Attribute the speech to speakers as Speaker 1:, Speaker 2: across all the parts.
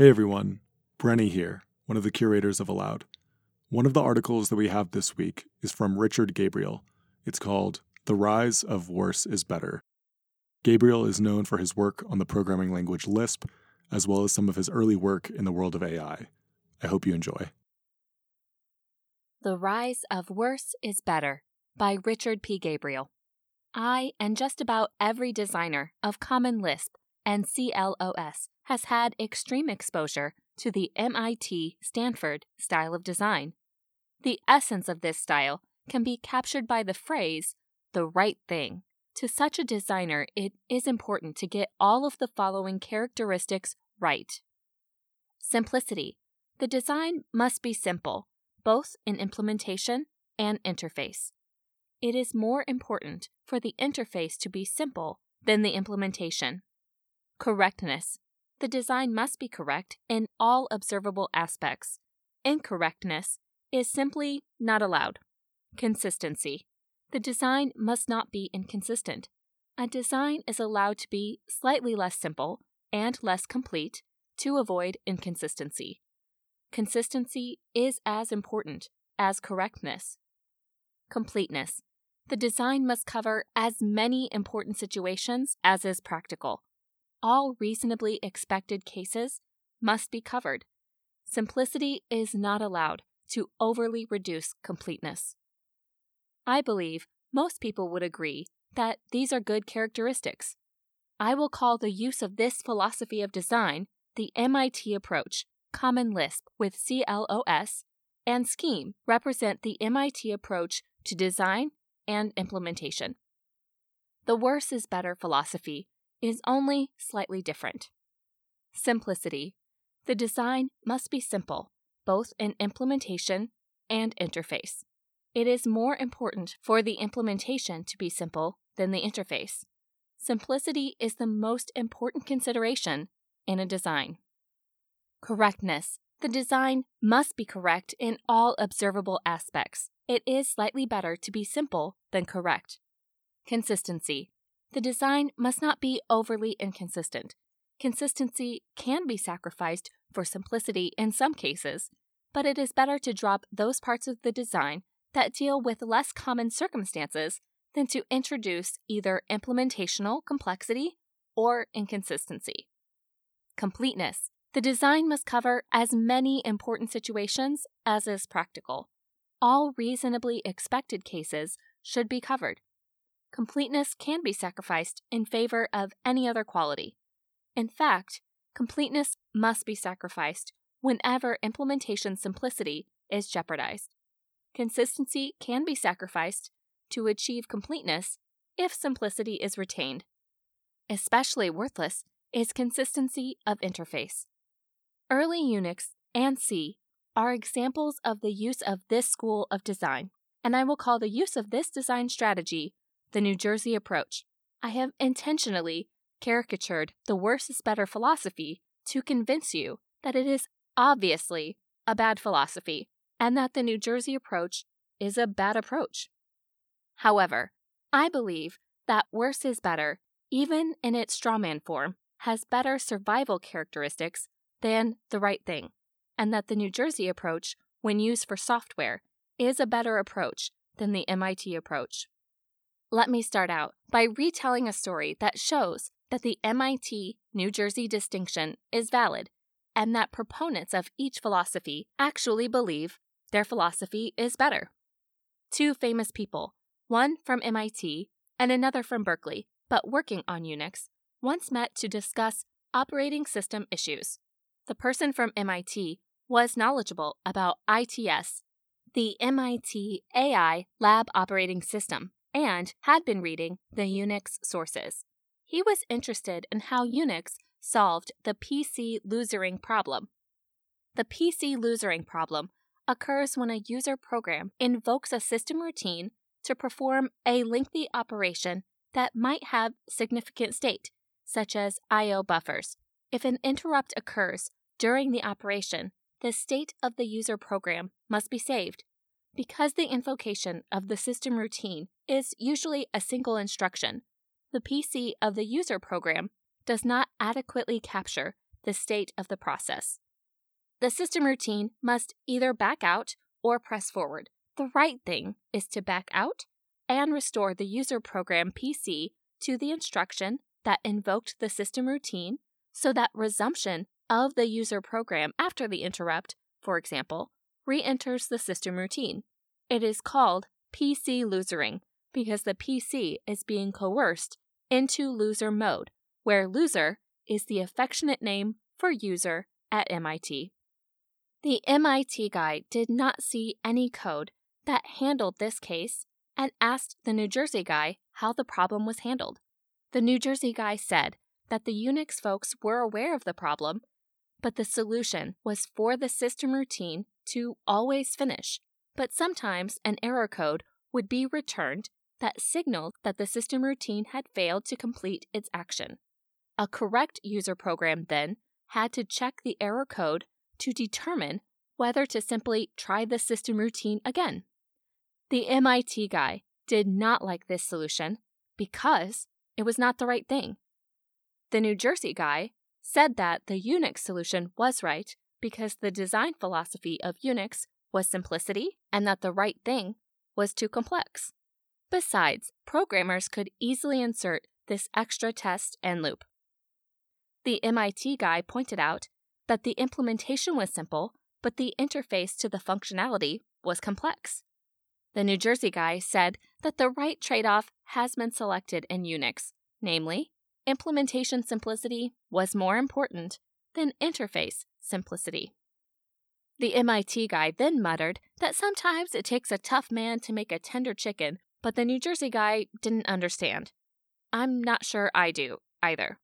Speaker 1: Hey everyone, Brenny here, one of the curators of Aloud. One of the articles that we have this week is from Richard Gabriel. It's called The Rise of Worse is Better. Gabriel is known for his work on the programming language Lisp, as well as some of his early work in the world of AI. I hope you enjoy.
Speaker 2: The Rise of Worse is Better by Richard P. Gabriel. I and just about every designer of Common Lisp and CLOS has had extreme exposure to the MIT Stanford style of design. The essence of this style can be captured by the phrase, the right thing. To such a designer, it is important to get all of the following characteristics right. Simplicity. The design must be simple, both in implementation and interface. It is more important for the interface to be simple than the implementation. Correctness. The design must be correct in all observable aspects. Incorrectness is simply not allowed. Consistency. The design must not be inconsistent. A design is allowed to be slightly less simple and less complete to avoid inconsistency. Consistency is as important as correctness. Completeness. The design must cover as many important situations as is practical all reasonably expected cases must be covered. Simplicity is not allowed to overly reduce completeness. I believe most people would agree that these are good characteristics. I will call the use of this philosophy of design the MIT approach. Common Lisp with CLOS and Scheme represent the MIT approach to design and implementation. The worse is better philosophy is only slightly different. Simplicity. The design must be simple, both in implementation and interface. It is more important for the implementation to be simple than the interface. Simplicity is the most important consideration in a design. Correctness. The design must be correct in all observable aspects. It is slightly better to be simple than correct. Consistency. The design must not be overly inconsistent. Consistency can be sacrificed for simplicity in some cases, but it is better to drop those parts of the design that deal with less common circumstances than to introduce either implementational complexity or inconsistency. Completeness. The design must cover as many important situations as is practical. All reasonably expected cases should be covered completeness can be sacrificed in favor of any other quality. In fact, completeness must be sacrificed whenever implementation simplicity is jeopardized. Consistency can be sacrificed to achieve completeness if simplicity is retained. Especially worthless is consistency of interface. Early Unix and C are examples of the use of this school of design, and I will call the use of this design strategy the New Jersey approach. I have intentionally caricatured the worse is better philosophy to convince you that it is obviously a bad philosophy and that the New Jersey approach is a bad approach. However, I believe that worse is better, even in its strawman form, has better survival characteristics than the right thing, and that the New Jersey approach, when used for software, is a better approach than the MIT approach. Let me start out by retelling a story that shows that the MIT New Jersey distinction is valid and that proponents of each philosophy actually believe their philosophy is better. Two famous people, one from MIT and another from Berkeley, but working on Unix, once met to discuss operating system issues. The person from MIT was knowledgeable about ITS, the MIT AI Lab Operating System, and had been reading the Unix sources. He was interested in how Unix solved the PC losering problem. The PC losering problem occurs when a user program invokes a system routine to perform a lengthy operation that might have significant state, such as I/O buffers. If an interrupt occurs during the operation, the state of the user program must be saved. Because the invocation of the system routine is usually a single instruction, the PC of the user program does not adequately capture the state of the process. The system routine must either back out or press forward. The right thing is to back out and restore the user program PC to the instruction that invoked the system routine so that resumption of the user program after the interrupt, for example, re enters the system routine. It is called PC losering because the PC is being coerced into loser mode, where loser is the affectionate name for user at MIT. The MIT guy did not see any code that handled this case and asked the New Jersey guy how the problem was handled. The New Jersey guy said that the Unix folks were aware of the problem, but the solution was for the system routine to always finish, but sometimes an error code would be returned that signaled that the system routine had failed to complete its action. A correct user program then had to check the error code to determine whether to simply try the system routine again. The MIT guy did not like this solution because it was not the right thing. The New Jersey guy said that the Unix solution was right because the design philosophy of Unix was simplicity and that the right thing was too complex. Besides, programmers could easily insert this extra test and loop. The MIT guy pointed out that the implementation was simple, but the interface to the functionality was complex. The New Jersey guy said that the right trade off has been selected in Unix, namely, implementation simplicity was more important than interface simplicity. The MIT guy then muttered that sometimes it takes a tough man to make a tender chicken, but the New Jersey guy didn't understand. I'm not sure I do either.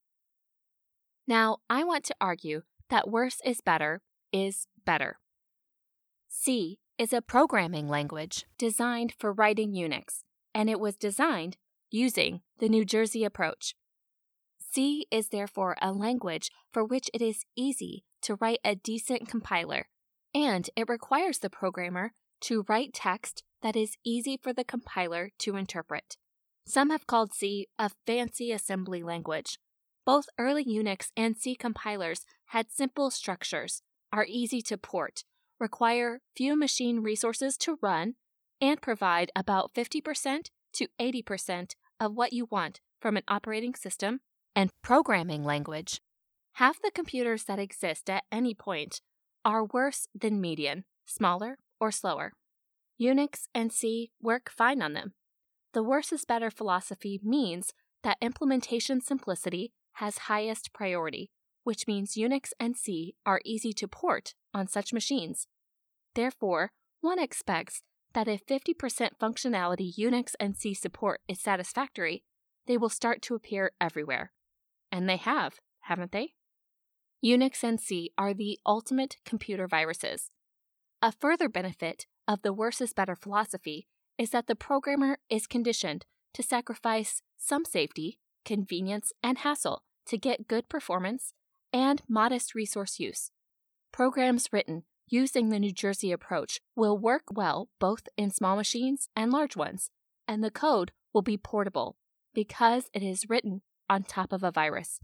Speaker 2: Now, I want to argue that worse is better is better. C is a programming language designed for writing Unix, and it was designed using the New Jersey approach. C is therefore a language for which it is easy to write a decent compiler, and it requires the programmer to write text that is easy for the compiler to interpret. Some have called C a fancy assembly language. Both early Unix and C compilers had simple structures, are easy to port, require few machine resources to run, and provide about 50% to 80% of what you want from an operating system and programming language. Half the computers that exist at any point are worse than median, smaller, or slower. Unix and C work fine on them. The worse is better philosophy means that implementation simplicity has highest priority, which means Unix and C are easy to port on such machines. Therefore, one expects that if 50% functionality Unix and C support is satisfactory, they will start to appear everywhere. And they have, haven't they? Unix and C are the ultimate computer viruses. A further benefit of the worse is better philosophy is that the programmer is conditioned to sacrifice some safety, convenience, and hassle to get good performance and modest resource use. Programs written using the New Jersey approach will work well both in small machines and large ones, and the code will be portable because it is written on top of a virus.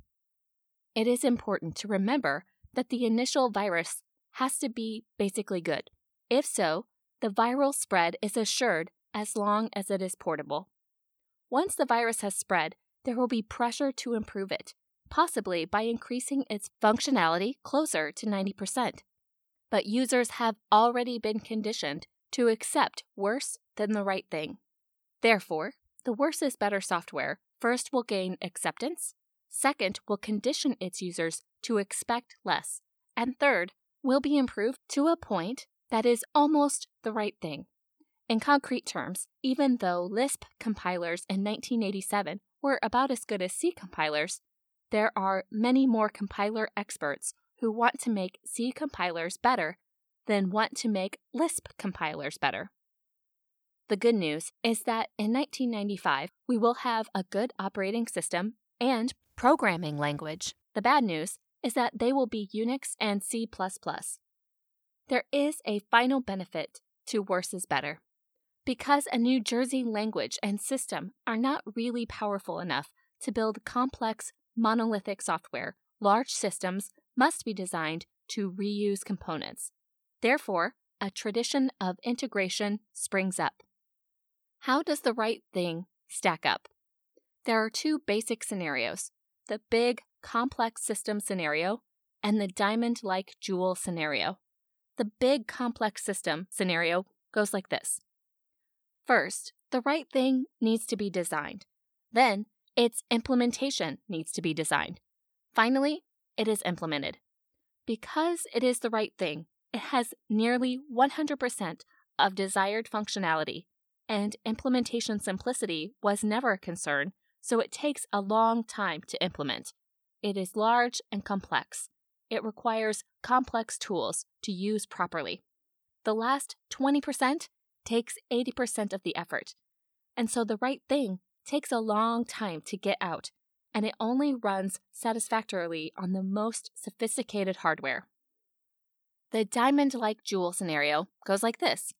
Speaker 2: It is important to remember that the initial virus has to be basically good. If so, the viral spread is assured as long as it is portable. Once the virus has spread, there will be pressure to improve it, possibly by increasing its functionality closer to 90%. But users have already been conditioned to accept worse than the right thing. Therefore, the worse is better software first will gain acceptance, second will condition its users to expect less, and third will be improved to a point that is almost the right thing. In concrete terms, even though Lisp compilers in 1987 were about as good as C compilers, there are many more compiler experts who want to make C compilers better than want to make Lisp compilers better. The good news is that in 1995, we will have a good operating system and programming language. The bad news is that they will be Unix and C. There is a final benefit to worse is better. Because a New Jersey language and system are not really powerful enough to build complex, monolithic software, large systems must be designed to reuse components. Therefore, a tradition of integration springs up. How does the right thing stack up? There are two basic scenarios the big, complex system scenario and the diamond like jewel scenario. The big, complex system scenario goes like this First, the right thing needs to be designed. Then, its implementation needs to be designed. Finally, it is implemented. Because it is the right thing, it has nearly 100% of desired functionality, and implementation simplicity was never a concern, so it takes a long time to implement. It is large and complex. It requires complex tools to use properly. The last 20% takes 80% of the effort. And so the right thing takes a long time to get out, and it only runs satisfactorily on the most sophisticated hardware. The diamond like jewel scenario goes like this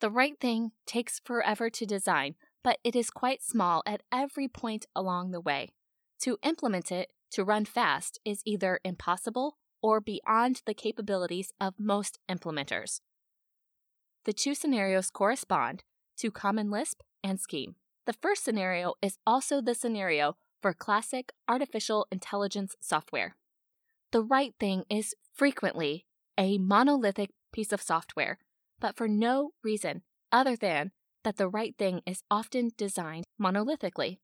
Speaker 2: The right thing takes forever to design, but it is quite small at every point along the way. To implement it to run fast is either impossible or beyond the capabilities of most implementers. The two scenarios correspond to Common Lisp and Scheme. The first scenario is also the scenario for classic artificial intelligence software. The right thing is frequently a monolithic piece of software, but for no reason other than that the right thing is often designed monolithically.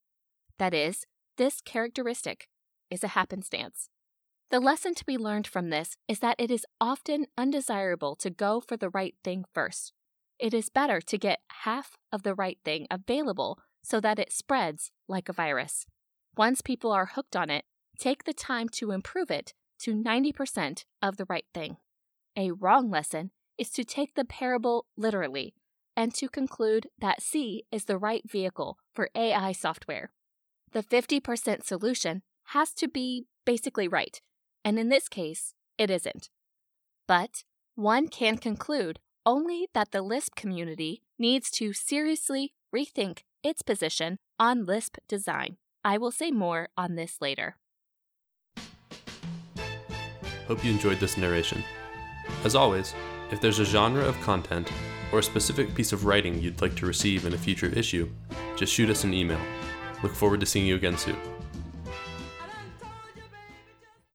Speaker 2: That is, this characteristic is a happenstance. The lesson to be learned from this is that it is often undesirable to go for the right thing first. It is better to get half of the right thing available so that it spreads like a virus. Once people are hooked on it, take the time to improve it to 90% of the right thing. A wrong lesson is to take the parable literally and to conclude that C is the right vehicle for AI software. The 50% solution has to be basically right, and in this case, it isn't. But one can conclude only that the Lisp community needs to seriously rethink its position on Lisp design. I will say more on this later.
Speaker 3: Hope you enjoyed this narration. As always, if there's a genre of content or a specific piece of writing you'd like to receive in a future issue, just shoot us an email. Look forward to seeing you again soon.